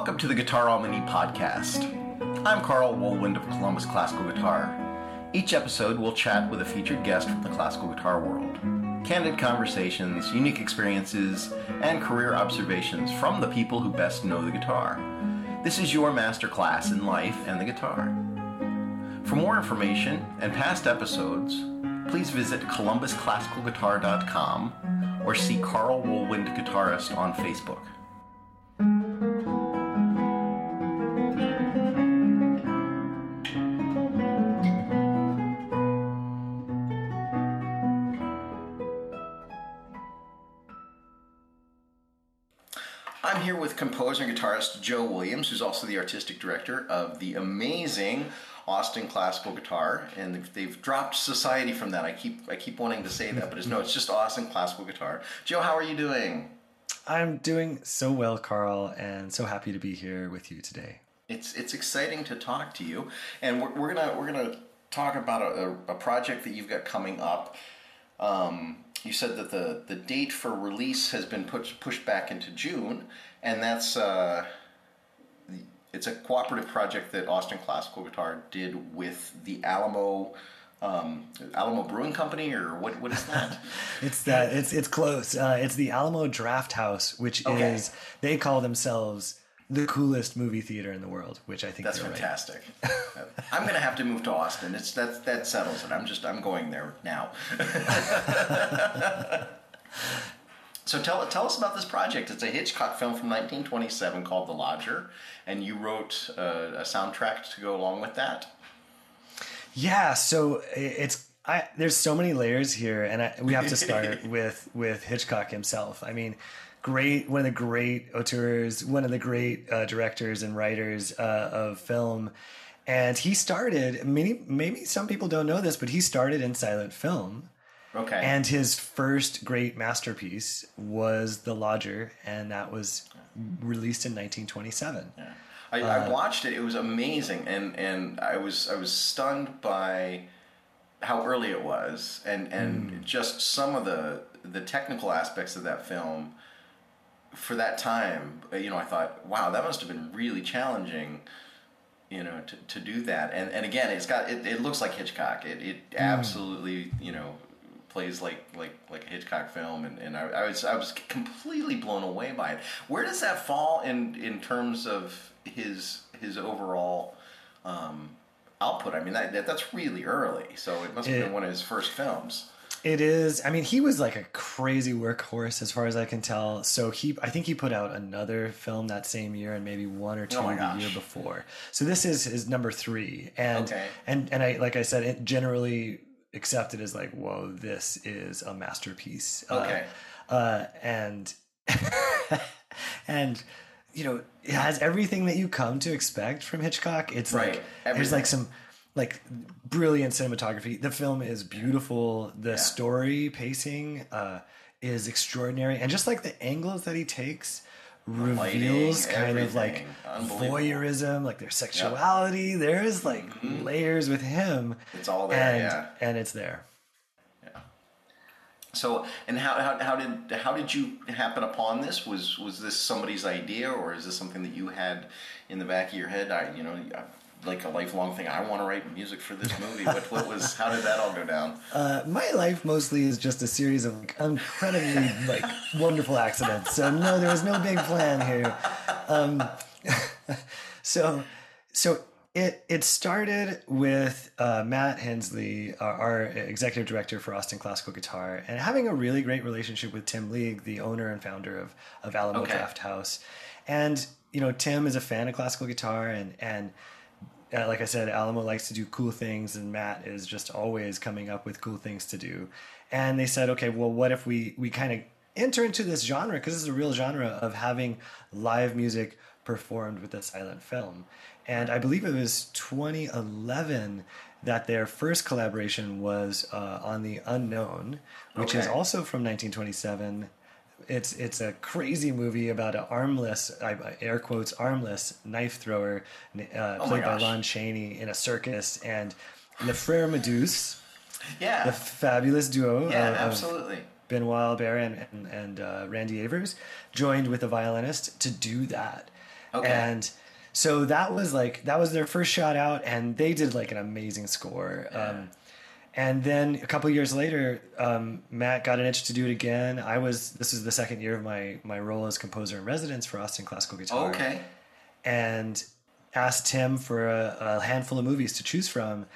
Welcome to the Guitar Mini podcast. I'm Carl Woolwind of Columbus Classical Guitar. Each episode, we'll chat with a featured guest from the classical guitar world. Candid conversations, unique experiences, and career observations from the people who best know the guitar. This is your masterclass in life and the guitar. For more information and past episodes, please visit columbusclassicalguitar.com or see Carl Woolwind Guitarist on Facebook. Composer and guitarist Joe Williams, who's also the artistic director of the amazing Austin Classical Guitar, and they've, dropped Society from that. I keep I keep wanting to say that, but it's no, it's just Austin Classical Guitar. Joe, how are you doing? I'm doing so well, Carl, and so happy to be here with you today. It's it's exciting to talk to you, and we're, we're gonna we're gonna talk about a, a project that you've got coming up. Um, you said that the, the date for release has been pushed pushed back into June, and that's uh, it's a cooperative project that Austin Classical Guitar did with the Alamo um, Alamo Brewing Company, or what what is that? it's that it's it's close. Uh, it's the Alamo Drafthouse, which okay. is they call themselves the coolest movie theater in the world, which I think that's fantastic. Right. I'm gonna have to move to Austin. It's that that settles it. I'm just I'm going there now. so tell tell us about this project. It's a Hitchcock film from 1927 called The Lodger, and you wrote a, a soundtrack to go along with that. Yeah, so it's I, there's so many layers here, and I, we have to start with with Hitchcock himself. I mean, great one of the great auteurs, one of the great uh, directors and writers uh, of film. And he started many maybe some people don't know this, but he started in silent film. Okay. And his first great masterpiece was The Lodger, and that was released in 1927. Yeah. I, uh, I watched it; it was amazing, and and I was I was stunned by how early it was, and and mm. just some of the the technical aspects of that film for that time, you know, I thought, wow, that must have been really challenging, you know, to, to do that. And and again, it's got it, it looks like Hitchcock. It it mm. absolutely, you know, plays like like like a Hitchcock film, and, and I, I was I was completely blown away by it. Where does that fall in in terms of his his overall um, output? I mean, that, that that's really early, so it must have it, been one of his first films. It is. I mean, he was like a crazy workhorse as far as I can tell. So he, I think he put out another film that same year, and maybe one or two oh the year before. So this is his number three, and okay. and and I like I said, it generally accepted as like, whoa, this is a masterpiece. Uh, okay, uh, uh, and and you know, it has everything that you come to expect from Hitchcock. It's right. like everything. there's like some like brilliant cinematography. The film is beautiful. The yeah. story pacing uh, is extraordinary, and just like the angles that he takes reveals Lighting, kind of like voyeurism, like their sexuality. Yep. There's like mm-hmm. layers with him. It's all there, and, yeah, and it's there. Yeah. So, and how, how, how did how did you happen upon this? Was was this somebody's idea, or is this something that you had in the back of your head? I, you know, like a lifelong thing. I want to write music for this movie. What, what was? How did that all go down? Uh, my life mostly is just a series of incredibly like wonderful accidents. So no, there was no big plan here. Um, so, so it it started with uh, Matt Hinsley, our, our, executive director for Austin Classical Guitar, and having a really great relationship with Tim League, the owner and founder of of Alamo okay. Drafthouse, and you know Tim is a fan of classical guitar and and uh, like I said, Alamo likes to do cool things, and Matt is just always coming up with cool things to do. And they said, okay, well, what if we we kind of enter into this genre because this is a real genre of having live music performed with a silent film. And I believe it was 2011 that their first collaboration was uh, on the Unknown, which okay. is also from 1927 it's it's a crazy movie about an armless, I, air quotes, armless knife thrower uh, oh played by Lon Chaney in a circus, and Le Frere Medouse, yeah, the fabulous duo, yeah, of, absolutely. Benoit Albert and, and, and uh, Randy Avers joined with a violinist to do that. Okay. And so that was like that was their first shot out, and they did like an amazing score. Um, and then a couple years later, um, Matt got an itch to do it again. I was this is the second year of my my role as composer in residence for Austin Classical Guitar Okay. and asked him for a, a handful of movies to choose from.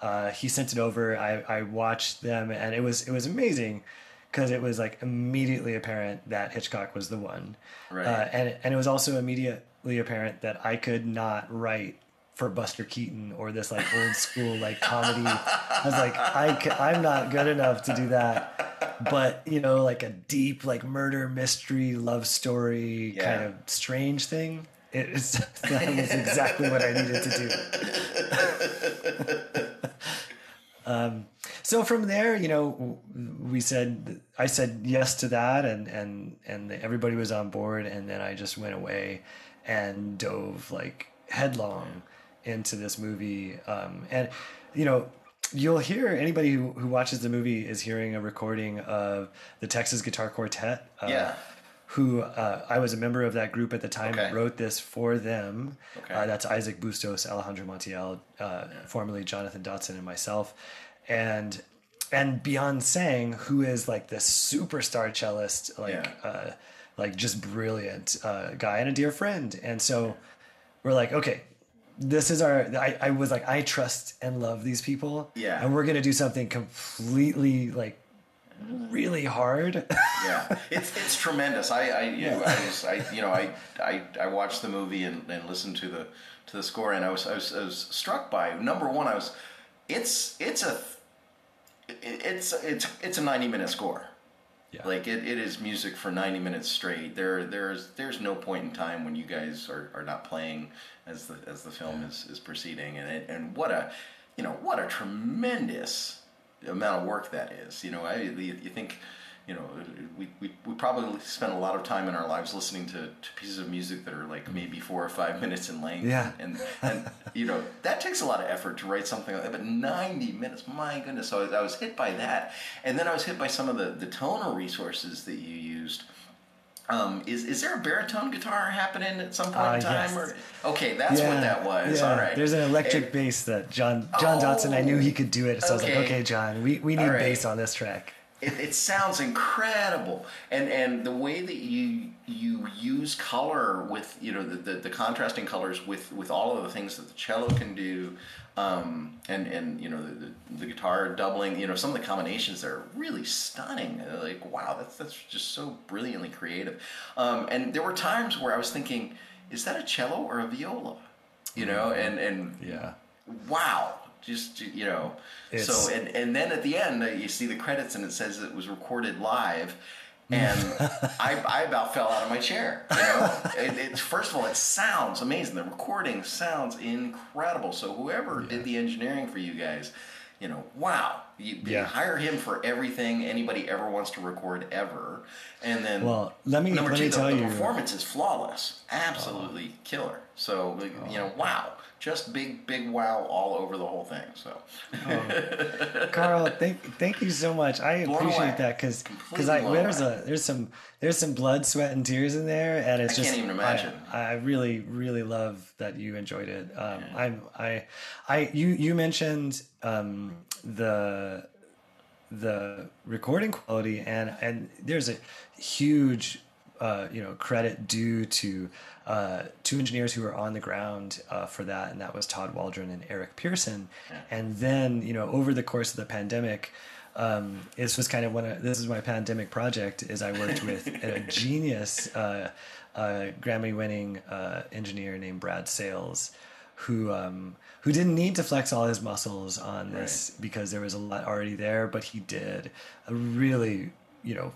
Uh, he sent it over. I, I watched them, and it was it was amazing because it was like immediately apparent that Hitchcock was the one, Right. uh, and and it was also immediately apparent that I could not write for Buster Keaton or this like old school like comedy. I was like, I I'm not good enough to do that. But you know, like a deep like murder mystery love story Yeah. kind of strange thing. It is that was exactly what I needed to do. um, so from there, you know, we said I said yes to that, and and and everybody was on board, and then I just went away and dove like headlong into this movie, um, and you know. You'll hear anybody who, who watches the movie is hearing a recording of the Texas Guitar Quartet. Uh, Yeah. who uh, I was a member of that group at the time Okay. and wrote this for them. Okay. Uh, that's Isaac Bustos, Alejandro Montiel, uh, formerly Jonathan Dotson, and myself. And and Bion Tsang, who is like this superstar cellist, like Yeah. uh, like just brilliant uh, guy and a dear friend. And so we're like, okay, this is our. I, I was like, I trust and love these people. Yeah. And we're gonna do something completely like really hard. yeah, it's it's tremendous. I I, you know, I was I you know I I, I watched the movie and, and listened to the to the score and I was, I was I was struck by number one. I was it's it's a it's it's it's a ninety minute score. Yeah. Like it, it is music for ninety minutes straight. There there's there's no point in time when you guys are, are not playing as the as the film is, is proceeding and it, and what a you know what a tremendous amount of work that is. You know, I you, you think you know we, we, we probably spend a lot of time in our lives listening to, to pieces of music that are like maybe four or five minutes in length. Yeah. And and you know that takes a lot of effort to write something like that. But ninety minutes, my goodness! So I was, I was hit by that, and then I was hit by some of the the tonal resources that you used. Um, is is there a baritone guitar happening at some point Uh, in time? yes. Or okay, that's what that was. yeah. All right. There's an electric bass that John John Dotson. I knew he could do it, so I was like, Okay. okay, John, we, we need right. bass on this track. It, it sounds incredible. And and the way that you you use color with you know the, the, the contrasting colors with with all of the things that the cello can do um, and and you know the, the, guitar doubling you know some of the combinations are really stunning. Like wow that's that's just so brilliantly creative. Um, and there were times where I was thinking is that a cello or a viola? You know and and Yeah. wow just you know It's- so and and then at the end uh, you see the credits and it says it was recorded live and I, I about fell out of my chair you know? It, it, first of all it sounds amazing. The recording sounds incredible. So whoever did the engineering for you guys you know wow. You, you Yeah. hire him for everything anybody ever wants to record ever. And then Well, let me number let two me the, tell the you. performance is flawless. Absolutely killer. So like, you know wow just big big wow all over the whole thing so Carl, thank thank you so much. I Blown appreciate away. that because because I there's away. a there's some there's some blood, sweat, and tears in there, and it's I just can't even imagine. I, I really really love that you enjoyed it. Um, I'm I I you you mentioned um, the the recording quality and and there's a huge uh, you know credit due to uh, two engineers who were on the ground uh, for that and that was Todd Waldron and Eric Pearson. And then you know over the course of the pandemic um, this was kind of one of this is my pandemic project is I worked with a genius uh, uh, Grammy winning uh, engineer named Brad Sales who um, who didn't need to flex all his muscles on this because there was a lot already there, but he did. A really you know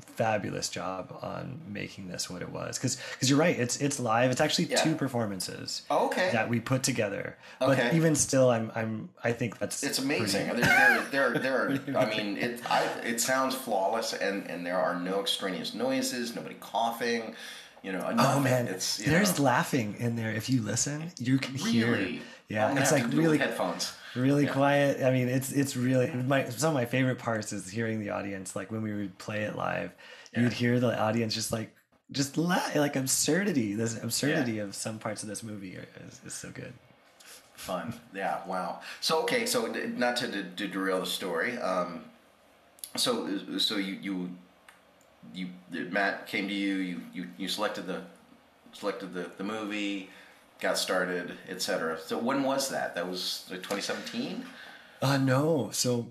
fabulous job on making this what it was because because you're right it's it's live it's actually Yeah. two performances Oh, okay. that we put together but even still I'm I'm I think that's It's amazing. pretty- There, there, there, are- I mean, it. I, it sounds flawless, and and there are no extraneous noises, nobody coughing. You know, Oh man, it's there's know, laughing in there. If you listen, you can hear. really. Yeah, I'm it's like really headphones. Really quiet. I mean, it's it's really my some of my favorite parts is hearing the audience. Like when we would play it live, you'd hear the audience just like just la- like absurdity. This absurdity yeah. of some parts of this movie is, is so good. Fun, yeah, wow. So okay, so not to, to, to derail the story. Um, so so you you you Matt came to you. You you, you selected the selected the, the movie, got started, etc. So when was that? That was like 2017. Uh no. So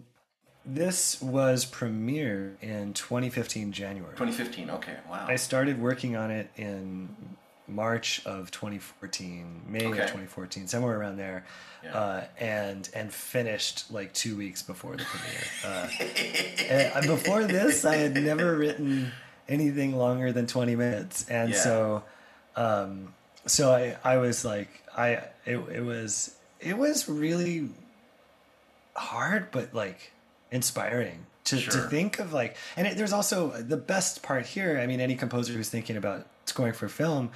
this was premiered in 2015 January. 2015. Okay. Wow. I started working on it in March of 2014, May okay. of 2014, somewhere around there, yeah. uh, and and finished like two weeks before the premiere. Uh, before this, I had never written anything longer than 20 minutes, and yeah. so um, so I I was like I it it was it was really hard, but like inspiring to, sure. to think of like and it, there's also the best part here i mean any composer who's thinking about scoring for film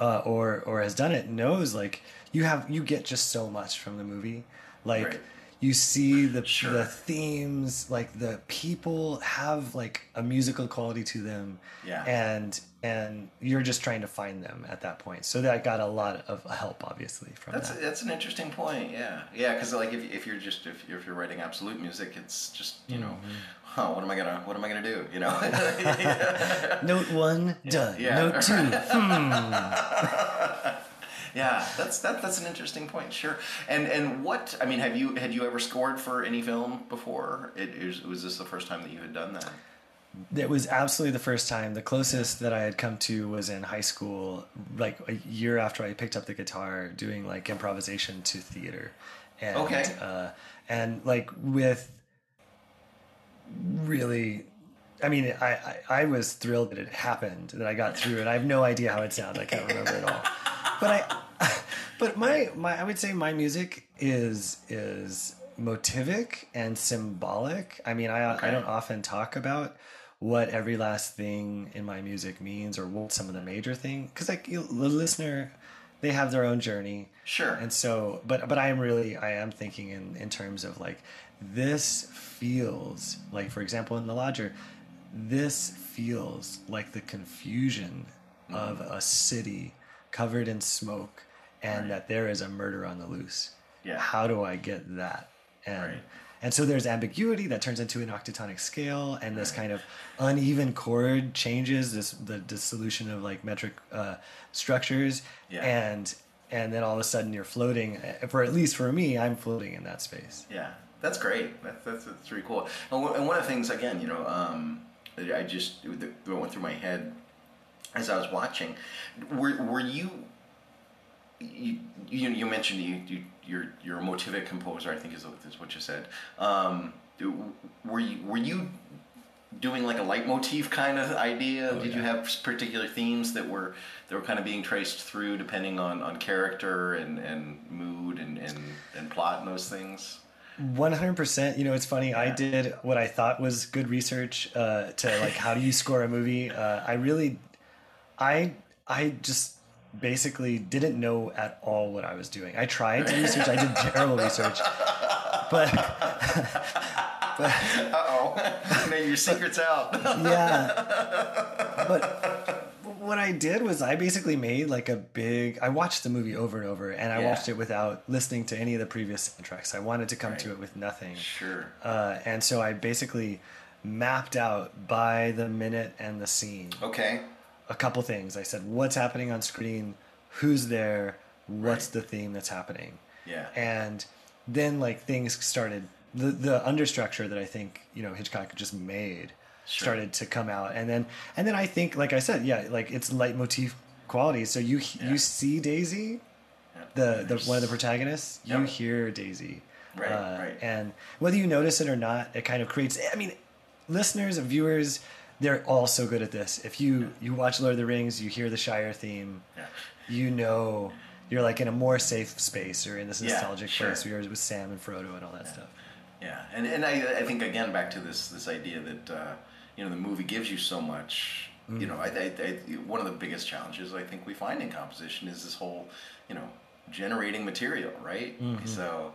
uh, or or has done it knows like you have you get just so much from the movie like right you see the sure. the themes like the people have like a musical quality to them yeah and and you're just trying to find them at that point so that got a lot of help obviously from that's that. that's an interesting point yeah yeah because like if, if you're just if, if you're writing absolute music it's just you know mm-hmm. huh what am i gonna what am i gonna do you know note one done yeah. note two hmm yeah, that's that, that's an interesting point. Sure. And and what I mean, have you had you ever scored for any film before? It, it was, was this the first time that you had done that? It was absolutely the first time. The closest that I had come to was in high school, like a year after I picked up the guitar, doing like improvisation to theater. And, okay. Uh, and like with really I mean, I, I, I, was thrilled that it happened, that I got through it. I have no idea how it sounded. I can't remember at all. But I, but my, my, I would say my music is, is motivic and symbolic. I mean, I, okay. I don't often talk about what every last thing in my music means or what some of the major things, because like you, the listener, they have their own journey. Sure. And so, but, but I am really, I am thinking in, in terms of like, this feels like, for example, in the Lodger, this feels like the confusion mm. of a city covered in smoke and right. that there is a murder on the loose. Yeah. How do I get that? And right. and so there's ambiguity that turns into an octatonic scale and this right. kind of uneven chord changes this the dissolution of like metric uh, structures yeah. and and then all of a sudden you're floating for at least for me I'm floating in that space. Yeah. That's great. That's, that's, that's really cool. And one of the things, again, you know, um, I just went through my head as I was watching. Were were you? You, you, you mentioned you, you you're you're a motivic composer. I think is, is what you said. Um, were you were you doing like a leitmotif kind of idea? Oh, Did yeah. you have particular themes that were that were kind of being traced through depending on, on character and, and mood and, and, and plot and those things? 100% you know it's funny yeah. i did what i thought was good research uh, to like how do you score a movie uh, i really i i just basically didn't know at all what i was doing i tried to research i did terrible research but but uh-oh made your secret's out yeah but what I did was I basically made like a big. I watched the movie over and over, and I yeah. watched it without listening to any of the previous soundtracks. I wanted to come right. to it with nothing. Sure. Uh, and so I basically mapped out by the minute and the scene. Okay. A couple things. I said, what's happening on screen? Who's there? What's right. the theme that's happening? Yeah. And then like things started. The the understructure that I think you know Hitchcock just made sure. started to come out, and then and then I think, like I said, yeah, like it's leitmotif quality. So you yeah. you see Daisy, yeah. the the one of the protagonists, yep. you hear Daisy, right, uh, right, and whether you notice it or not, it kind of creates. I mean, listeners and viewers. They're all so good at this. If you you watch Lord of the Rings, you hear the Shire theme, you know you're like in a more safe space or in this nostalgic yeah, sure. place where you're with Sam and Frodo and all that yeah. stuff. Yeah, and and I, I think again back to this this idea that uh, you know the movie gives you so much. Mm. You know, I, I, I, one of the biggest challenges I think we find in composition is this whole, you know, generating material, right? Mm-hmm. So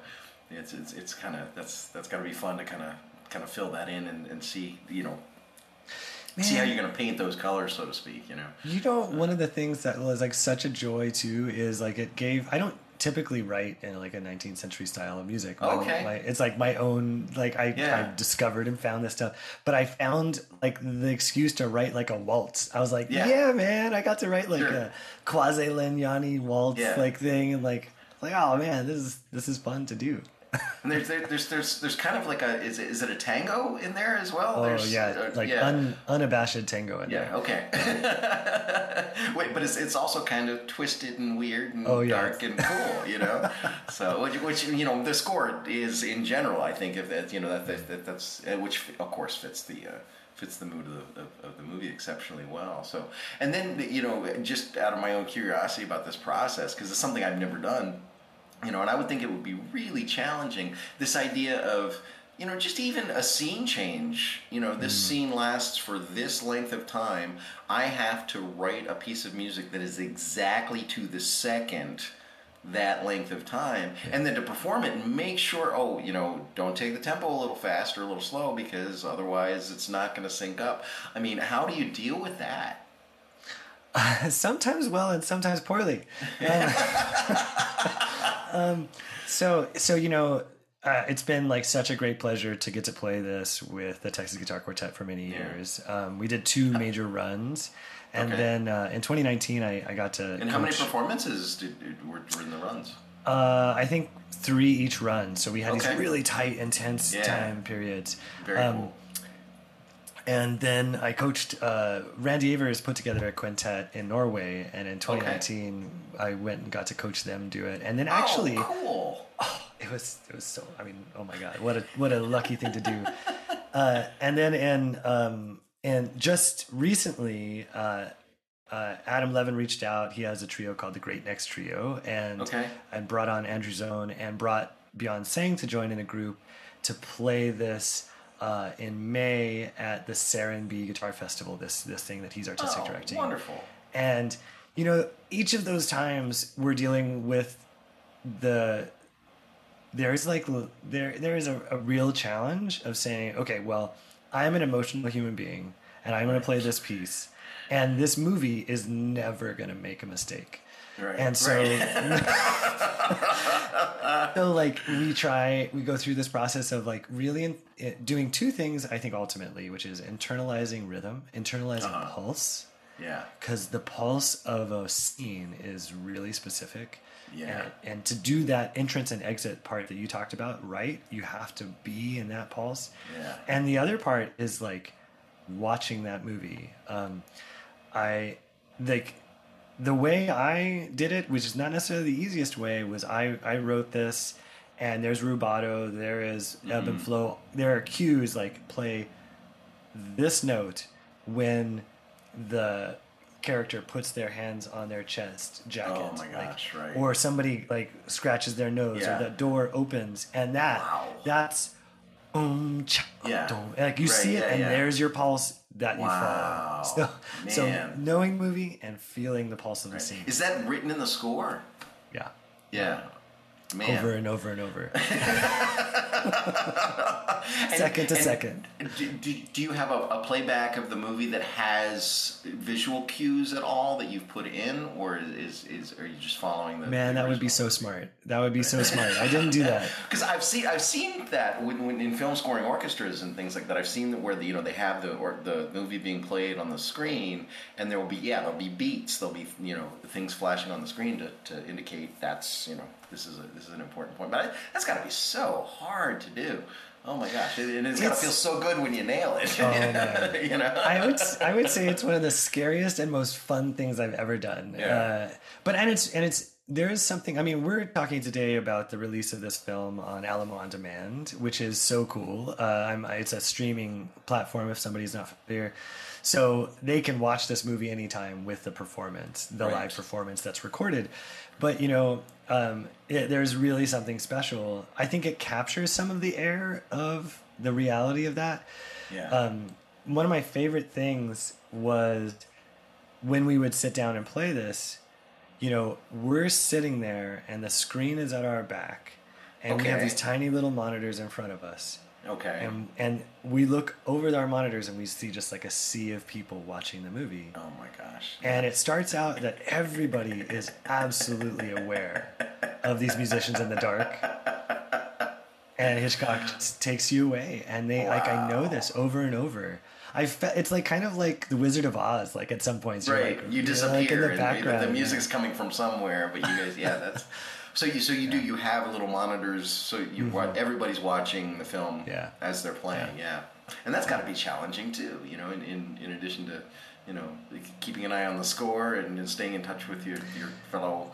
it's it's, it's kind of that's that's got to be fun to kind of kind of fill that in and, and see, you know, see how you're going to paint those colors, so to speak. You know. You know, one of the things that was like such a joy too is like it gave. I don't typically write in like a 19th century style of music. My- Okay. my- it's like my own. Like I, Yeah. I discovered and found this stuff, but I found like the excuse to write like a waltz. I was like, Yeah. yeah, man, I got to write like Sure. a quasi Legnani waltz Yeah. like thing, and like like oh man, this is this is fun to do. And there's there, there's there's there's kind of like a is it, is it a tango in there as well? Oh There's, yeah, uh, like yeah. Un, unabashed tango in there. Yeah. there. Okay. Wait, but it's it's also kind of twisted and weird and Oh, yeah. dark and cool, you know. so which, which you know the score is in general, I think if that you know that, that, that that's uh, which of course fits the. Uh, fits the mood of the, of, of the movie exceptionally well so and then you know just out of my own curiosity about this process because it's something i've never done you know and i would think it would be really challenging this idea of you know just even a scene change. You know this scene lasts for this length of time. I have to write a piece of music that is exactly to the second that length of time and then to perform it and make sure oh you know don't take the tempo a little fast or a little slow because otherwise it's not going to sync up. I mean how do you deal with that? Sometimes well and sometimes poorly. Um, um, so so you know, uh, it's been like such a great pleasure to get to play this with the Texas Guitar Quartet for many years. Um, we did two major runs, and Okay. then uh, in 2019 I, I got to. and how many performances did, did- were, were in the runs uh, I think three each run. So we had Okay. these really tight, intense Yeah. time periods. very Um, cool And then I coached. Uh, Randy Avers put together a quintet in Norway, and in 2019 I went and got to coach them do it. And then actually, oh, cool it was it was so. I mean, oh my god, what a what a lucky thing to do. Uh, and then in um, and just recently, uh, uh, Adam Levin reached out. He has a trio called the Great Necks Trio, and Okay. and brought on Andrew Zohn and brought Bion Tsang to join in a group to play this. Uh, in May at the Saren B Guitar Festival, this this thing that he's artistic oh, directing, wonderful. And you know, each of those times we're dealing with the there's like there there is a, a real challenge of saying, okay, well, I'm an emotional human being and I'm going to play this piece, and this movie is never going to make a mistake. Right, And so, so like we try, we go through this process of like really in, it, doing two things. I think ultimately, which is internalizing rhythm, internalizing Uh-huh. pulse, yeah because the pulse of a scene is really specific. Yeah. And, and to do that entrance and exit part that you talked about, right? You have to be in that pulse. Yeah. And the other part is like watching that movie. Um, I like the way I did it, which is not necessarily the easiest way, was I I wrote this, and there's rubato, there is ebb and flow, there are cues like play this note when the character puts their hands on their chest jacket. Oh my like- right. Or somebody like scratches their nose, Yeah. or the door opens, and that Wow. that's um cha, Yeah. like you Right, see it, yeah, and there's your pulse that you follow. So, so knowing movie and feeling the pulse of the scene, is that written in the score? Yeah, yeah man over and over and over, And- second to and second. Do, do, do you have a, a playback of the movie that has visual cues at all that you've put in, or is is are you just following the? Man, the that would be so smart. That would be so smart. I didn't do that. Because I've seen I've seen that when, when in film scoring orchestras and things like that. I've seen where the, you know they have the or the movie being played on the screen, and there will be yeah there'll be beats, there'll be you know things flashing on the screen to, to indicate that's you know this is a this is an important point. But I, that's got to be so hard to do. Oh my gosh, and it's got to feel so good when you nail it. Oh, you know, I would I would say it's one of the scariest and most fun things I've ever done. Yeah. Uh, but and it's and it's there is something. I mean, we're talking today about the release of this film on Alamo on Demand, which is so cool. Uh, I'm, it's a streaming platform if somebody's not familiar. So they can watch this movie anytime with the performance, the Right. live performance that's recorded. But you know, um, it, there's really something special. I think it captures some of the air of the reality of that. Yeah, um, one of my favorite things was when we would sit down and play this you know we're sitting there and the screen is at our back and we have these tiny little monitors in front of us Okay. And and we look over our monitors and we see just like a sea of people watching the movie. oh my gosh. And it starts out that everybody is absolutely aware of these musicians in the dark. And Hitchcock just takes you away. And they like I know this over and over. I fe- it's like kind of like the Wizard of Oz. Like at some points, Right, like, you disappear, like, in the and the- background. the, yeah. music's coming from somewhere, but you guys, yeah, that's. So you, so you do, you have little monitors, so you wa everybody's watching the film Mm-hmm. Yeah. as they're playing, yeah, and that's got to be challenging too, you know. In, in in addition to, you know, keeping an eye on the score and staying in touch with your your fellow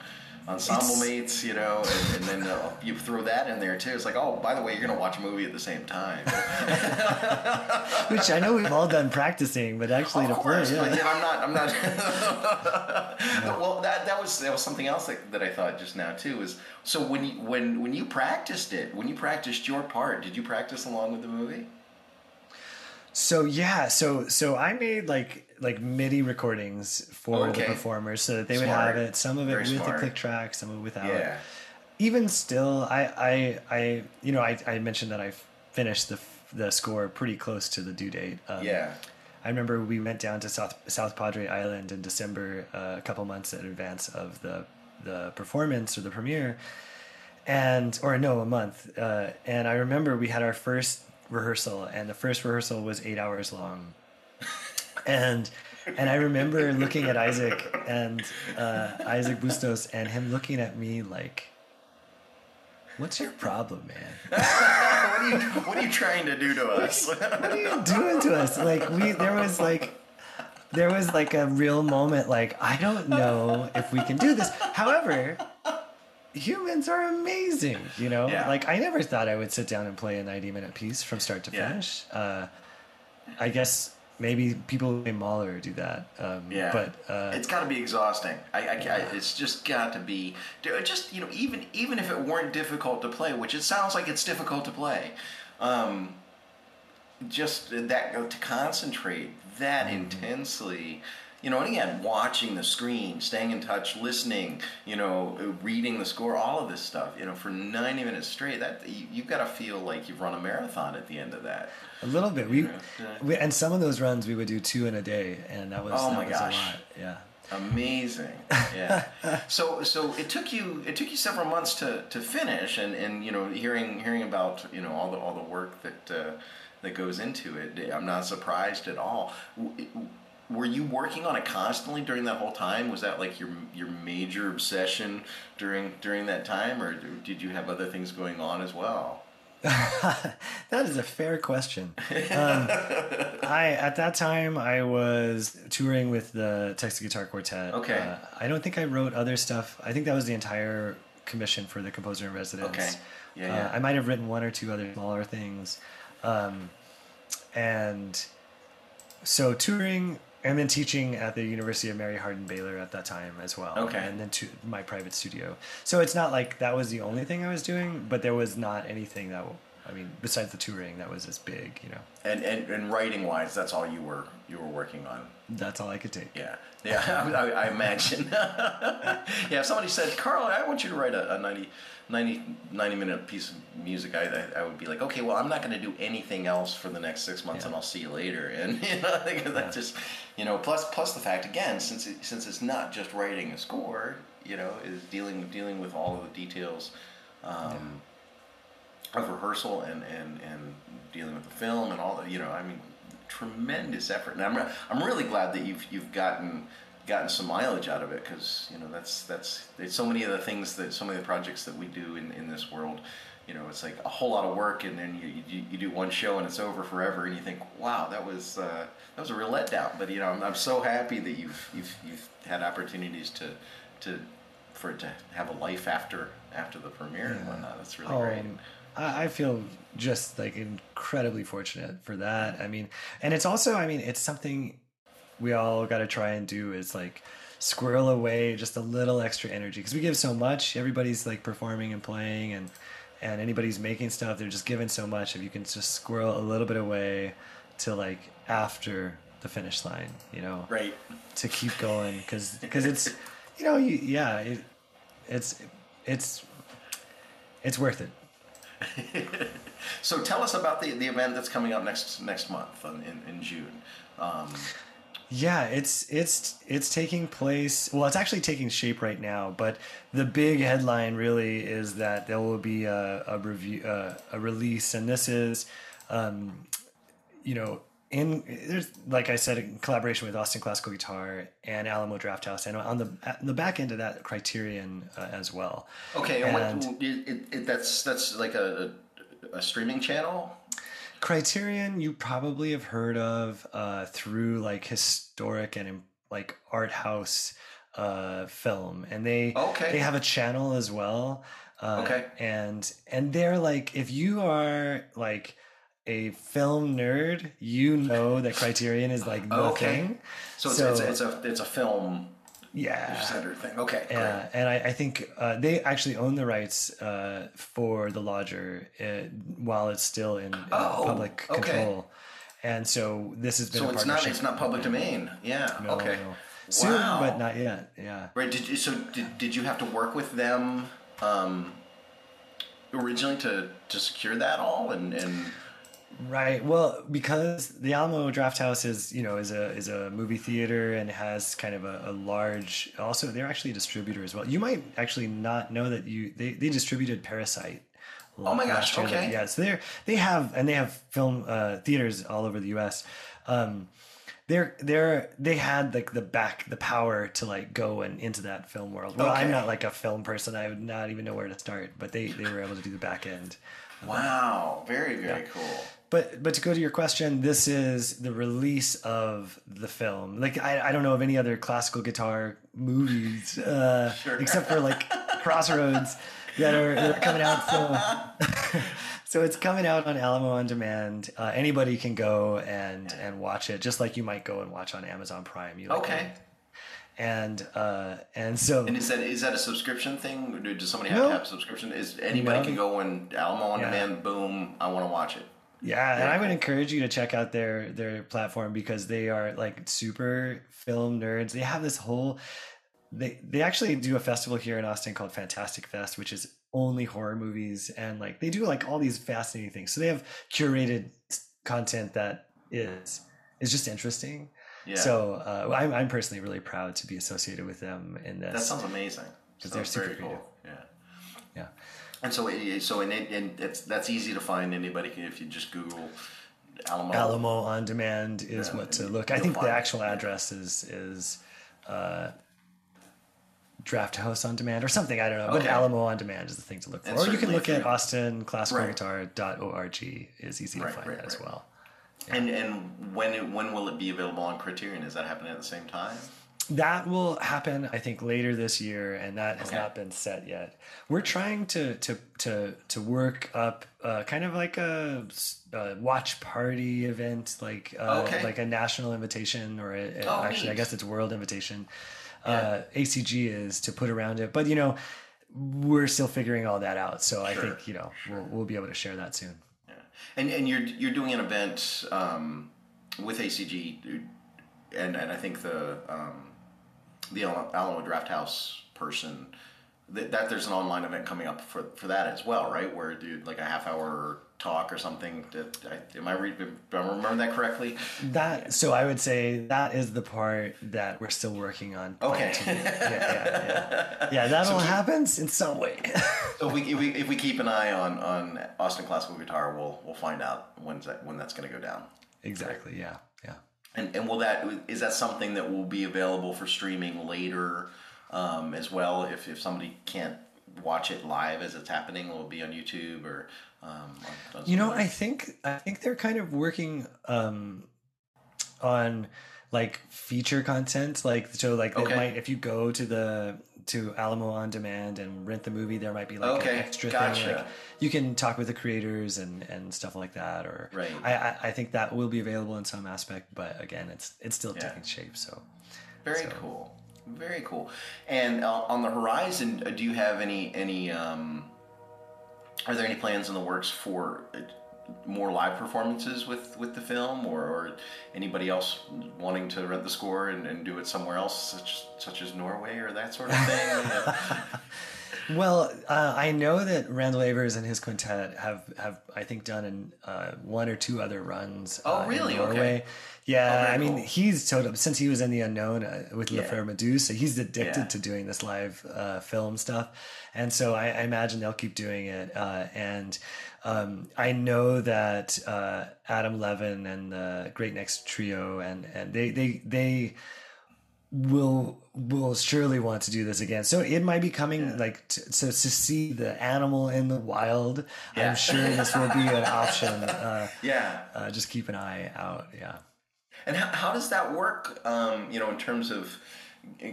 ensemble It's- mates, you know, and, and then uh, you throw that in there too. It's like, oh, by the way, you're gonna watch a movie at the same time. Which I know we've all done practicing, but actually of to course, play, yeah. but yeah, I'm not. I'm not. well, that that was that was something else that, that I thought just now too. Is so when you when when you practiced it, when you practiced your part, did you practice along with the movie? So yeah, so so I made like like MIDI recordings for Okay. the performers so that they would have it. Some of it Very with smart. the click track, some of it without. Yeah. Even still, I I I you know I I mentioned that I finished the the score pretty close to the due date. Um, Yeah. I remember we went down to South South Padre Island in December, uh, a couple months in advance of the the performance or the premiere, and or no, a month. Uh, and I remember we had our first rehearsal, and the first rehearsal was eight hours long, and and I remember looking at Isaac and uh, Isaac Bustos and him looking at me like. What's your problem, man? what are you What are you trying to do to us? what are you doing to us? Like we, there was like, there was like a real moment. Like I don't know if we can do this. However, humans are amazing. You know, Yeah. like I never thought I would sit down and play a ninety-minute piece from start to Yeah. finish. Uh, I guess maybe people named Mahler do that. Um, Yeah, but uh, it's got to be exhausting. I, I, I- it's just got to be. Just you know, even even if it weren't difficult to play, which it sounds like it's difficult to play, um, just that to concentrate that Mm-hmm. intensely. You know, and again, watching the screen, staying in touch, listening, you know, reading the score, all of this stuff, you know, for 90 minutes straight, that you, you've got to feel like you've run a marathon at the end of that. a little bit. We, Yeah. we and some of those runs we would do two in a day, and that was Oh that my was gosh. a lot. Yeah. Amazing. Yeah. so so it took you it took you several months to, to finish and, and you know hearing hearing about you know all the all the work that uh, that goes into it. I'm not surprised at all. Were you working on it constantly during that whole time? Was that like your your major obsession during during that time, or did you have other things going on as well? that is a fair question. Um, I at that time I was touring with the Texas Guitar Quartet. Okay. Uh, I don't think I wrote other stuff. I think that was the entire commission for the composer in residence. Okay. Yeah, Uh. I might have written one or two other smaller things, um, and so touring and then teaching at the University of Mary Hardin Baylor at that time as well. Okay. And then to my private studio. So it's not like that was the only thing I was doing, but there was not anything that, I mean, besides the touring, that was as big. You know, And and, and writing wise, that's all you were you were working on. that's all I could take. Yeah, yeah, I, I imagine. yeah, if somebody said, Carl, I want you to write a, a 90, 90, 90 minute piece of music, I, I, I would be like, okay, well, I'm not going to do anything else for the next six months, Yeah. and I'll see you later. And you know, that just, you know, plus plus the fact again, since it, since it's not just writing a score, you know, is dealing dealing with all of the details. Um, of rehearsal and, and, and dealing with the film and all that, you know, I mean, tremendous effort. And I'm, I'm really glad that you've, you've gotten, gotten some mileage out of it because, you know, that's, that's, it's so many of the things that, so many of the projects that we do in, in this world, you know, it's like a whole lot of work and then you, you, you do one show and it's over forever and you think, wow, that was, uh, that was a real letdown. But, you know, I'm, I'm so happy that you've, you've, you've had opportunities to, to, for it to have a life after, after the premiere and whatnot. That's really great. I I feel just like incredibly fortunate for that. I mean, and it's also, I mean, it's something we all got to try and do is like squirrel away just a little extra energy because we give so much. Everybody's like performing and playing, and and anybody's making stuff. They're just giving so much. If you can just squirrel a little bit away to like after the finish line, you know, Right. to keep going because because it's you know you, yeah it, it's it's it's worth it so tell us about the, the event that's coming up next next month in, in, June. Um, yeah, it's it's it's taking place. Well, it's actually taking shape right now. But the big headline really is that there will be a, a review, uh, a release, and this is, um, you know, in there's like I said, in collaboration with Austin Classical Guitar and Alamo Drafthouse, and on the the back end of that, Criterion uh, as well. Okay, and, and what, it, it, that's that's like a, a, a streaming channel. Criterion, you probably have heard of uh, through like historic and like art house uh, film, and they okay. they have a channel as well. Uh, okay, and and they're like if you are like a film nerd, you know that Criterion is like the okay. thing. So, so it's, it's, a it's a film yeah center thing. Okay, yeah, great. and I, I think uh, they actually own the rights uh, for the lodger uh, while it's still in, oh, public okay. control. And so this has been so a it's not it's not public domain. Yeah. No, okay. No. Soon, wow. but not yet. Yeah. Right. Did you so did, did you have to work with them um, originally to to secure that all and and Right. Well, because the Alamo Drafthouse is, you know, is a is a movie theater and has kind of a, a, large. Also, they're actually a distributor as well. You might actually not know that you they, they distributed Parasite. Oh my gosh! year. Okay. Yeah. So they're they have and they have film uh, theaters all over the U.S. Um, they're they're they had like the back the power to like go and into that film world. Well, Okay. I'm not like a film person. I would not even know where to start. But they they were able to do the back end. Wow. Very very cool. But but to go to your question, this is the release of the film. Like I, I don't know of any other classical guitar movies uh, Sure. except for like Crossroads that are, that are coming out. So so it's coming out on Alamo on demand. Uh, anybody can go and and watch it, just like you might go and watch on Amazon Prime. You like Okay. And uh, and so And is that is that a subscription thing? Does somebody have No. to have a subscription? Is anybody No. can go and Alamo on Yeah. demand? Boom! I want to watch it. Yeah, and I would encourage you to check out their their platform because they are like super film nerds. They have this whole they they actually do a festival here in Austin called Fantastic Fest, which is only horror movies and like they do like all these fascinating things. So they have curated content that is is just interesting. Yeah. So uh, I'm I'm personally really proud to be associated with them in this. that sounds amazing. Because they're super cool. creative. Yeah. yeah. And so, it- so and, it, and it's that's easy to find. Anybody can if you just Google Alamo. Alamo on demand is Yeah, what to look. I think the find it, actual address is is uh, Drafthouse on Demand or something. I don't know, but Alamo on Demand is the thing to look for. And or you can look at austinclassicalguitar.org is easy to find right, that as right. well. And and when it, when will it be available on Criterion? Is that happening at the same time? That will happen, I think, later this year, and that has Okay. not been set yet. We're trying to to to to work up uh, kind of like a, a watch party event, like uh, Okay. like a national invitation, or a, a- Oh, actually, I guess it's world invitation. Uh, ACG is to put around it, but you know, we're still figuring all that out. So I think you know we'll we'll be able to share that soon. Yeah. And and you're you're doing an event um, with ACG, and and I think the um, the Alamo Drafthouse person. That, that there's an online event coming up for, for that as well, right? Where do like a half hour talk or something. That, I, am I re- do I remember that correctly? That so I would say that is the part that we're still working on. Okay. yeah, yeah, yeah. yeah that'll happen in some way. So if we, if we if we keep an eye on, on Austin Classical Guitar, we'll we'll find out when's that when that's going to go down. exactly. Yeah. Yeah. And and will that is that something that will be available for streaming later um, as well? If if somebody can't watch it live as it's happening, will it be on YouTube or? Um, on, on You know. I think I think they're kind of working um, on like feature content. Like so, like Okay. it might if you go to the to Alamo on demand and rent the movie, there might be like Okay, an extra gotcha. thing. Like you can talk with the creators and and stuff like that. Or Right. I I, I think that will be available in some aspect, but again, it's it's still Yeah. taking shape. So Very cool. Very cool. And uh, on the horizon, uh, do you have any any? Um, are there any plans in the works for uh, more live performances with with the film, or, or anybody else wanting to rent the score and, and do it somewhere else, such such as Norway or that sort of thing? Well, uh, I know that Randall Avers and his quintet have, have I think, done in, uh, one or two other runs. Oh, uh, really? Norway. Okay. Yeah, Oh, I mean, cool. he's total since he was in the unknown uh, with Yeah. La Fleur Medusa. He's addicted Yeah. to doing this live uh, film stuff, and so I, I imagine they'll keep doing it. Uh, and um, I know that uh, Adam Levin and the Great Necks Trio and and they they they will will surely want to do this again. So it might be coming like to, so to see the animal in the wild. Yeah. I'm sure this will be an option. Uh, Yeah. uh, just keep an eye out. Yeah. And how, how does that work? Um, you know, in terms of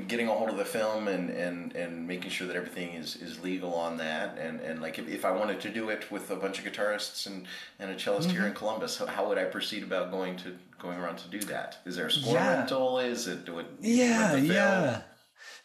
getting a hold of the film and, and, and making sure that everything is, is legal on that, and, and like if, if I wanted to do it with a bunch of guitarists and, and a cellist Mm-hmm. here in Columbus, how, how would I proceed about going to going around to do that? Is there a score Yeah. rental? Is it it? Yeah, rent the film? yeah,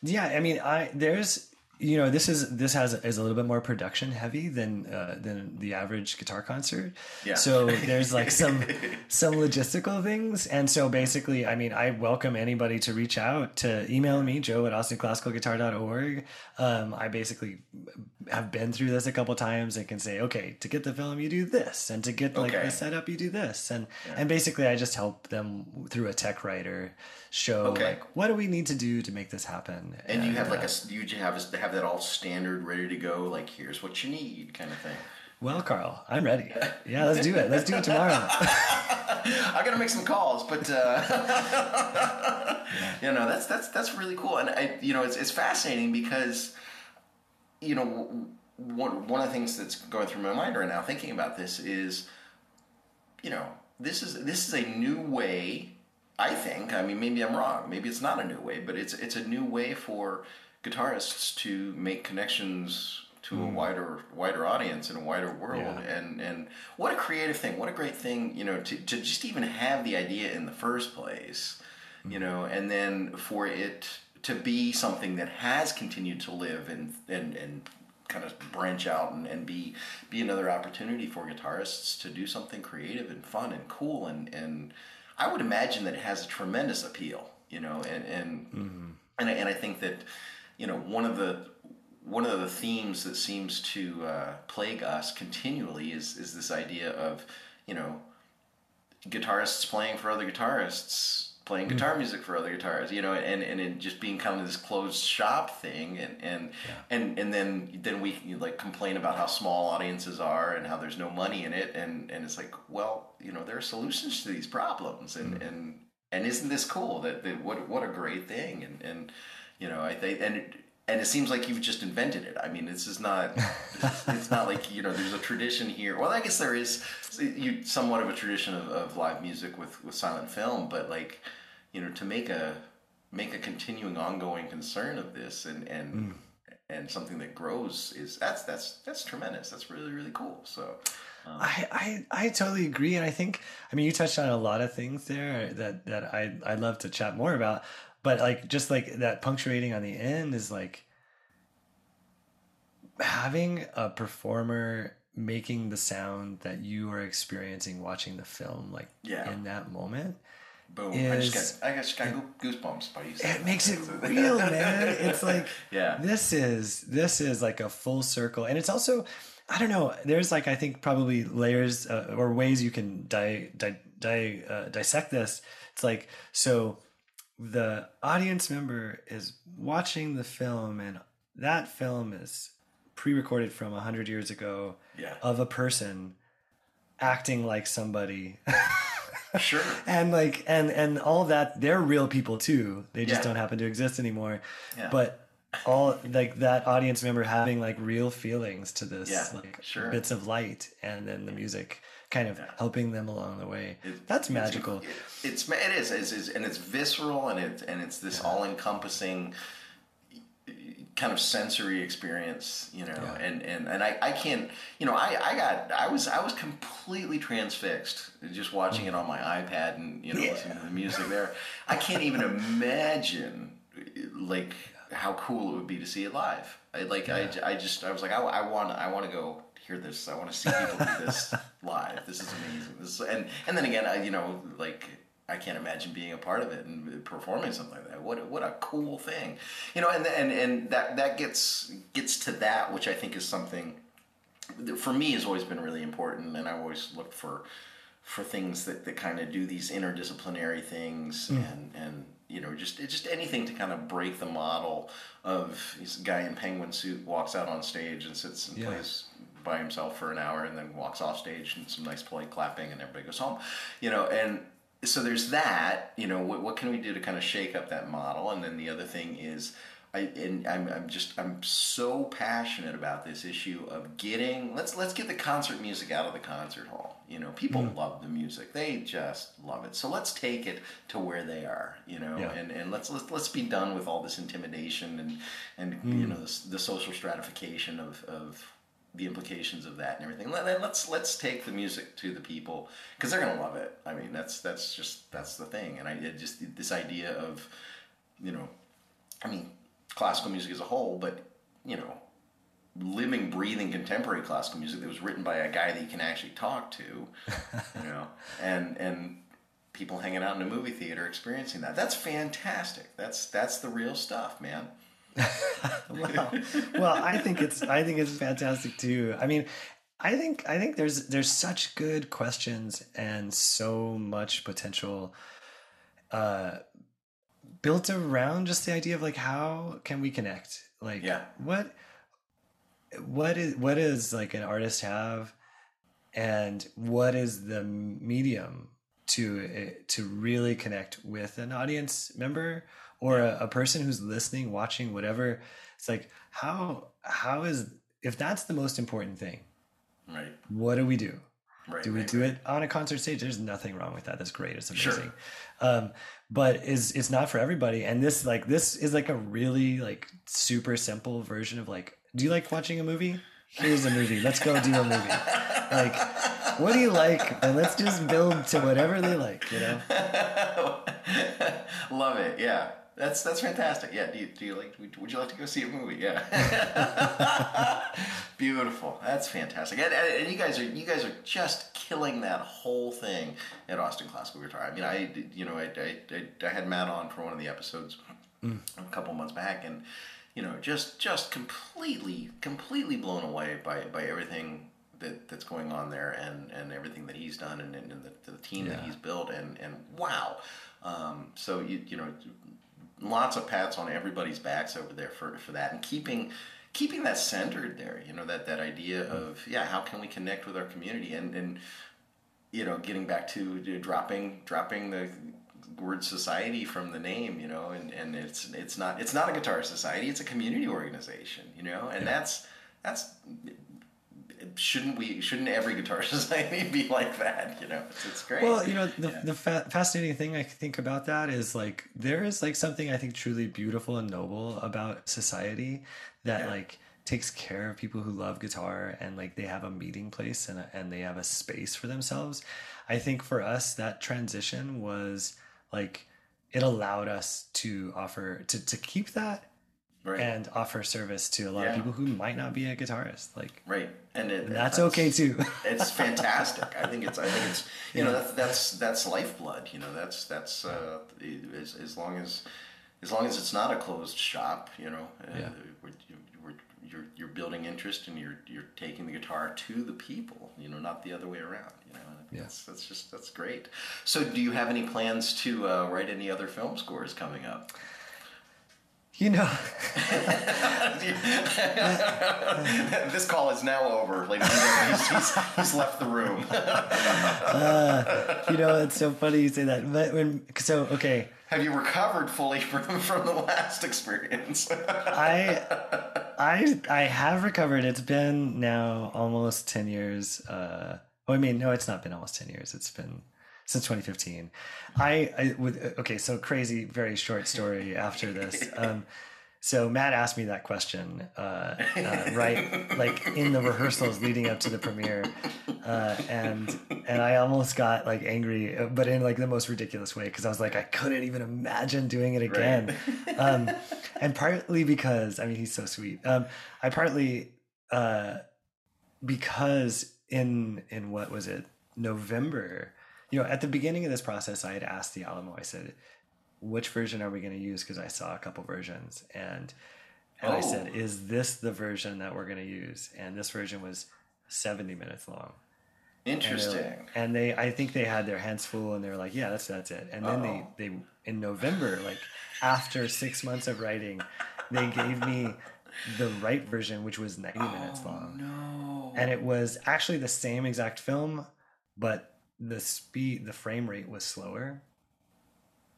yeah. I mean, I there's you know this is this has is a little bit more production heavy than uh, than the average guitar concert. Yeah. So there's like some some logistical things, and so basically, I mean, I welcome anybody to reach out to email me Joe at austinclassicalguitar.org. Um, I basically have been through this a couple times and can say, okay, to get the film, you do this, and to get like Okay. the setup, you do this, and and basically, I just help them through a tech rider show Okay. like what do we need to do to make this happen. And you have like a s- you have a, have that all standard ready to go. Like here's what you need, kind of thing. well, Karl, I'm ready. Yeah, let's do it. Let's do it tomorrow. I gotta make some calls, but uh, you know that's that's that's really cool, and I you know it's it's fascinating because you know w- one one of the things that's going through my mind right now, thinking about this is, you know, this is this is a new way. I think. I mean, maybe I'm wrong. Maybe it's not a new way, but it's it's a new way for guitarists to make connections to a hmm. wider wider audience and a wider world. Yeah. And and what a creative thing! What a great thing! You know, to to just even have the idea in the first place. Hmm. You know, and then for it to be something that has continued to live and and and kind of branch out and, and be be another opportunity for guitarists to do something creative and fun and cool and and I would imagine that it has a tremendous appeal, you know, and and mm-hmm. and, I, and I think that you know one of the one of the themes that seems to uh, plague us continually is is this idea of you know guitarists playing for other guitarists playing guitar music for other guitars you know and and it just being kind of this closed shop thing and and and and then then we you like complain about how small audiences are and how there's no money in it and and it's like well you know there are solutions to these problems and and and isn't this cool that, that what what a great thing and and you know i think and it, and it seems like you've just invented it. I mean, this is not. It's not like you know. There's a tradition here. Well, I guess there is you somewhat of a tradition of, of live music with with silent film, but like you know, to make a make a continuing, ongoing concern of this and and hmm. and something that grows is that's that's that's tremendous. That's really really cool. So. Um, I, I I totally agree, and I think I mean you touched on a lot of things there that that I I'd love to chat more about, but like just like that punctuating on the end is like having a performer making the sound that you are experiencing watching the film like Yeah. in that moment Boom! I just got I just got goosebumps by you. saying it makes it real man it's like Yeah. this is this is like a full circle and it's also i don't know there's like i think probably layers uh, or ways you can di- di- di- uh, dissect this it's like so the audience member is watching the film and that film is pre-recorded from 100 years ago Yeah. of a person acting like somebody Sure. and like and and all that they're real people too they just Yeah. don't happen to exist anymore Yeah. but all like that audience member having like real feelings to this Yeah, like sure. bits of light and then the music kind of helping them along the way. It- that's it's- magical. It, it's it is it's, it's and it's visceral and it and it's this all encompassing kind of sensory experience, you know, Yeah. and, and, and I, I can't, you know, I, I got, I was, I was completely transfixed just watching it on my iPad and, you know, listening to the music there. I can't even imagine like how cool it would be to see it live. I like, I, I just, I was like, I, I want, I want to go hear this. I want to see people do this live. This is amazing. This is, and, and then again, I, you know, like, I can't imagine being a part of it and performing something like that. What what a cool thing, you know. And and and that that gets gets to that, which I think is something that for me has always been really important. And I always look for for things that, that kind of do these interdisciplinary things mm. and and you know just just anything to kind of break the model of this guy in penguin suit walks out on stage and sits and yeah. plays by himself for an hour and then walks off stage and some nice polite clapping and everybody goes home you know and so there's that you know what, what can we do to kind of shake up that model and then the other thing is I, and I'm, I'm just I'm so passionate about this issue of getting let's let's get the concert music out of the concert hall. You know, people mm. love the music; they just love it. So let's take it to where they are. You know, yeah. and, and let's let's let's be done with all this intimidation and and mm. you know the, the social stratification of of the implications of that and everything. Let, let's let's take the music to the people because they're gonna love it. I mean, that's that's just that's the thing. And I just this idea of, you know, I mean, classical music as a whole, but you know, living, breathing contemporary classical music that was written by a guy that you can actually talk to, you know, and and people hanging out in a movie theater experiencing that. That's fantastic. That's that's the real stuff, man. well, well, I think it's I think it's fantastic too. I mean, I think I think there's there's such good questions and so much potential uh, built around just the idea of like how can we connect? Like yeah. what what is what is like an artist have and what is the medium to eh, to really connect with an audience member or a, a, person who's listening, watching, whatever. It's like how how is if that's the most important thing, right? What do we do? Right, do we right, do right. it on a concert stage? There's nothing wrong with that. That's great. It's amazing. Sure. Um, but is it's not for everybody. And this like this is like a really like super simple version of like, do you like watching a movie? Here's a movie. Let's go do a movie. Like, what do you like? And let's just build to whatever they like. You know. Love it. Yeah. That's that's fantastic. Yeah. Do you, do you like? Would you like to go see a movie? Yeah. Beautiful. That's fantastic. And, and, you guys are you guys are just killing that whole thing at Austin Classical Guitar. I mean, I you know I I, I had Matt on for one of the episodes mm. a couple months back, and you know just just completely completely blown away by by everything that, that's going on there and, and everything that he's done and, and the, the team yeah. that he's built and, and wow. Um, so you you know lots of pats on everybody's backs over there for, for that and keeping keeping that centered there you know that that idea mm-hmm. of yeah how can we connect with our community? And and you know getting back to, to dropping dropping the word society from the name you know and and it's it's not it's not a guitar society it's a community organization you know? And yeah. that's that's shouldn't we shouldn't every guitar society be like that you know it's, it's great well you know the, yeah. the fa- fascinating thing i think about that is like there is like something i think truly beautiful and noble about society that yeah. like takes care of people who love guitar and like they have a meeting place and, and they have a space for themselves i think for us that transition was like it allowed us to offer to, to keep that right. and offer service to a lot yeah. of people who might not be a guitarist. Like right, and, it, and that's, that's, okay too. it's fantastic. I think it's. I think it's. You yeah. know, that's that's that's lifeblood. You know, that's that's uh, as, as long as as long as it's not a closed shop. You know, uh, yeah. we're, we're, you're you're building interest and you're you're taking the guitar to the people. You know, not the other way around. You know. Yeah. That's, that's just that's great. So, do you have any plans to uh, write any other film scores coming up? You know, this call is now over, ladies and gentlemen. He's, he's, he's left the room. uh, you know, it's so funny you say that. But when so okay, have you recovered fully from from the last experience? I I I have recovered. It's been now almost ten years. Uh, oh, I mean, no, it's not been almost ten years. It's been since 2015. I, I with okay, so crazy, very short story after this. Um, so Matt asked me that question, uh, uh, right, like in the rehearsals leading up to the premiere, uh, and and I almost got like angry, but in like the most ridiculous way because I was like, I couldn't even imagine doing it again, right. um, and partly because I mean he's so sweet. Um, I partly uh, because in in what was it November you know, at the beginning of this process, I had asked the Alamo. I said, "Which version are we going to use?" Because I saw a couple versions, and and I said, Oh. "Is this the version that we're going to use?" And this version was seventy minutes long. And Interesting. And they, I think they had their hands full, and they were like, "Yeah, that's that's it." And then Uh-oh. they, oh. they in November, like after six months of writing, they gave me the right version, which was ninety minutes oh, long, No. and it was actually the same exact film, but the speed, the frame rate was slower.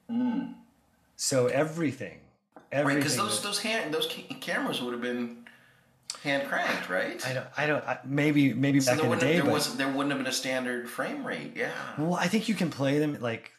Mm. So everything, Right, everything. because those was- those hand those cameras would have been hand cranked, right? I don't, I don't, I, maybe, maybe So back in the day, have, there but was there wouldn't have been a standard frame rate. Yeah. Well, I think you can play them like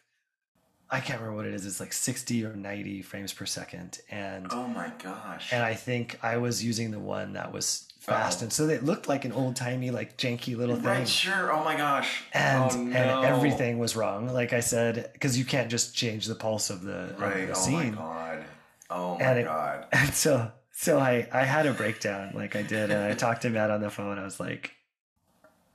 I can't remember what it is. It's like 60 or 90 frames per second. And Oh my gosh. and I think I was using the one that was fast. Oh. And so it looked like an old timey, like janky little thing. right. Sure. Oh my gosh. And oh, and everything was wrong. Like I said, because you can't just change the pulse of the, of Right. the Oh scene. my god. Oh my And it- god. And so so I I had a breakdown like I did and I talked to Matt on the phone. I was like,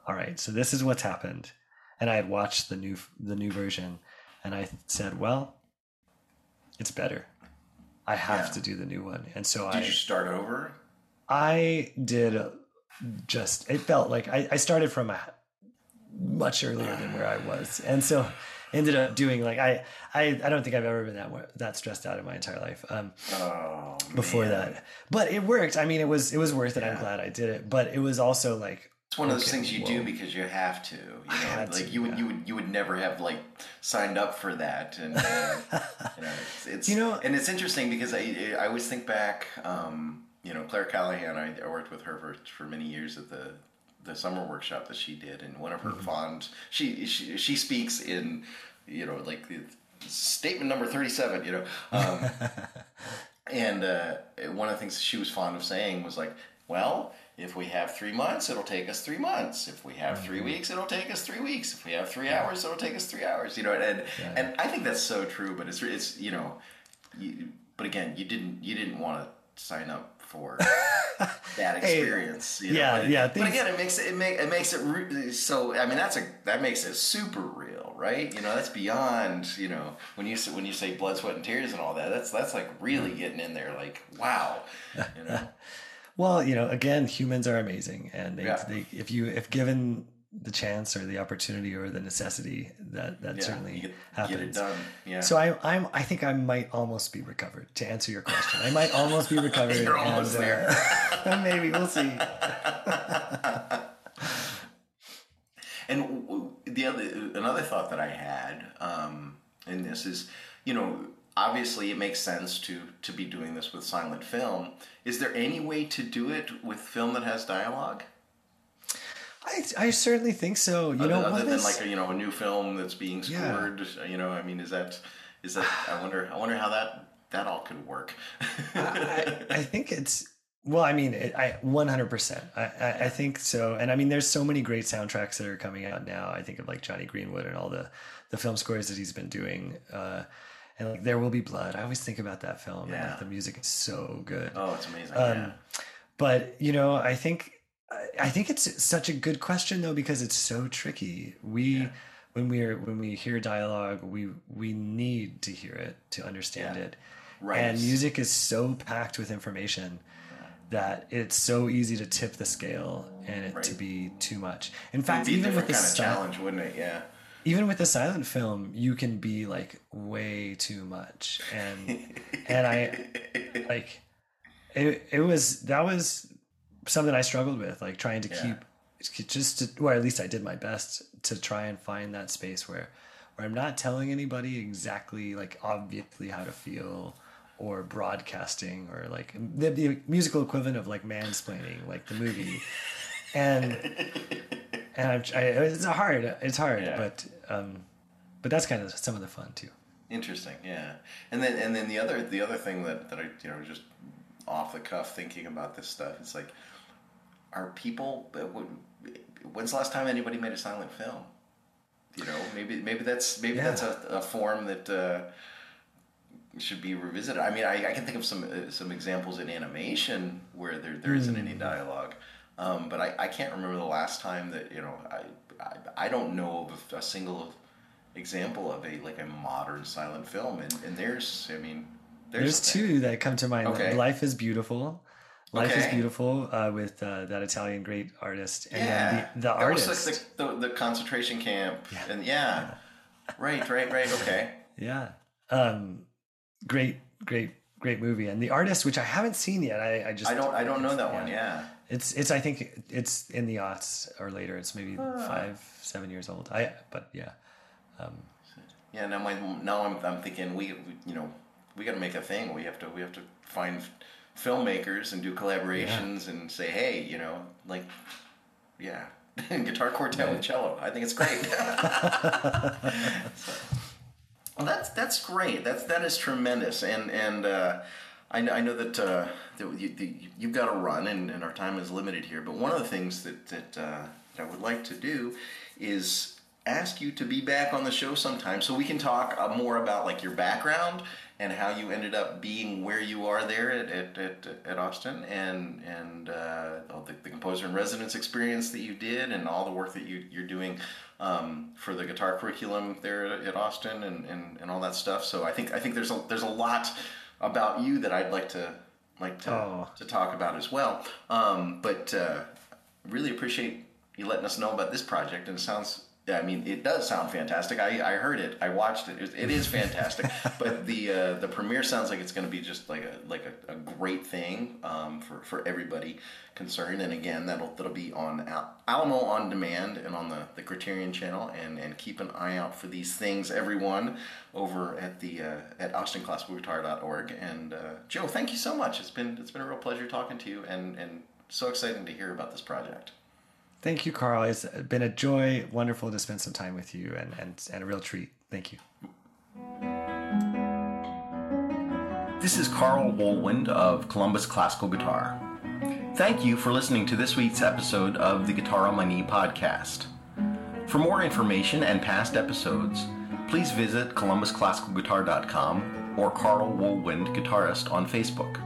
"All right, so this is what's happened." And I had watched the new the new version and I said, "Well, it's better. I have Yeah. to do the new one." And so I Did I you start over? I did just it felt like I, I started from a much earlier than where I was. And so ended up doing like I I, I don't think I've ever been that that stressed out in my entire life. Um Oh. before man. that. But it worked. I mean, it was it was worth it. I'm glad I did it. But it was also like It's one of those Okay, things you whoa. do because you have to. You know, had like to, you would, yeah. you would, you would never have like signed up for that, and uh, you know, it's, it's You know- and it's interesting because I, I always think back. Um, you know, Claire Callahan. I, I worked with her for, for many years at the the summer workshop that she did, and one of her Mm-hmm. fond she, she she speaks in you know like the statement number thirty seven. You know. Um, And uh, one of the things she was fond of saying was like, well, if we have three months, it'll take us three months. If we have three weeks, it'll take us three weeks. If we have three hours, it'll take us three hours. You know, and and I think that's so true. But it's it's you know, you, but again, you didn't you didn't want to sign up for that experience. you know? yeah, yeah, But again, it makes it, it make it makes it re- so. I mean, that's a that makes it super real, right? You know, that's beyond you know when you say, when you say blood, sweat, and tears and all that. That's that's like really mm. getting in there. Like wow, you know. well, you know, again, humans are amazing, and they, Yeah. they if you if given the chance or the opportunity or the necessity, that that Yeah, certainly get, happens. get. Yeah. So I, I'm. I think I might almost be recovered. To answer your question, I might almost be recovered. You're almost and, uh, maybe we'll see. And the other another thought that I had um, in this is, you know, obviously it makes sense to to be doing this with silent film. Is there any way to do it with film that has dialogue? I, I certainly think so. You know, other, one other than is- like a, you know a new film that's being Yeah. scored. You know, I mean, is that is that? I wonder. I wonder how that that all could work. I, I think it's well. I mean, it, I one hundred percent. I I I think so. And I mean, there's so many great soundtracks that are coming out now. I think of like Jonny Greenwood and all the the film scores that he's been doing. Uh, and like There Will Be Blood. I always think about that film. And Yeah. like the music is so good. oh, it's amazing. Um, yeah. But you know, I think I- think it's such a good question though because it's so tricky. We when we're when we hear dialogue, we we need to hear it to understand Yeah. it. Right. And music is so packed with information that it's so easy to tip the scale and it to be too much. In fact, even with the kind of challenge, wouldn't it? Yeah. even with the silent film, you can be like way too much, and and I like it. It was that was something I struggled with, like trying to Yeah. keep just to, or at least I did my best to try and find that space where where I'm not telling anybody exactly like obviously how to feel or broadcasting or like the, the musical equivalent of like mansplaining like the movie and and I'm, I, it's hard it's hard Yeah. but um but that's kind of some of the fun too Interesting, yeah. And then and then the other the other thing that, that I you know just off the cuff thinking about this stuff, it's like, are people? When's the last time anybody made a silent film? You know, maybe maybe that's maybe Yeah. that's a, a form that uh, should be revisited. I mean, I, I can think of some uh, some examples in animation where there there isn't any dialogue, um, but I, I can't remember the last time that you know I I, I don't know of a single example of a like a modern silent film, and, and there's, I mean, there's, There's two that come to mind. Okay. Life is Beautiful. Life is Beautiful uh, with uh, that Italian great artist. And Yeah, the, the that artist. was like the, the, the concentration camp, and yeah, right, right, right. Okay, Yeah. Um, great, great, great movie. And the artist, which I haven't seen yet, I, I just I don't, I don't know that one. Yeah, It's it's I think it's in the aughts or later. It's maybe Ah. five, seven years old. I but yeah. yeah. Now my, now I'm, I'm thinking we, you know, we got to make a thing. We have to, we have to find filmmakers and do collaborations and say, hey, you know, like, yeah, guitar quartet with cello. I think it's great. Well, that's that's great. That's that is tremendous, and and uh, I, know, I know that, uh, that you, the, you've got to run, and, and our time is limited here. But one of the things that that, uh, that I would like to do is ask you to be back on the show sometime, so we can talk uh, more about like your background and how you ended up being where you are there at at, at, at Austin, and and uh, the, the composer in residence experience that you did, and all the work that you you're doing um, for the guitar curriculum there at, at Austin, and, and, and all that stuff. So I think I think there's a there's a lot about you that I'd like to like to, Oh. to talk about as well. Um, but uh, really appreciate you letting us know about this project, and it sounds. I mean, it does sound fantastic. I, I heard it. I watched it. It, it is fantastic. but the uh, the premiere sounds like it's going to be just like a like a, a great thing um, for, for everybody concerned. And again, that'll that'll be on Al- Alamo on demand and on the, the Criterion channel. And, and keep an eye out for these things, everyone, over at the uh, at AustinClassicalGuitar.org. And uh, Joe, thank you so much. It's been it's been a real pleasure talking to you, and and so exciting to hear about this project. Thank you, Karl. It's been a joy, wonderful to spend some time with you, and and, and a real treat. Thank you. This is Karl Wohlwend of Columbus Classical Guitar. Thank you for listening to this week's episode of the Guitar on My Knee podcast. For more information and past episodes, please visit columbusclassicalguitar.com or Karl Wohlwend Guitarist on Facebook.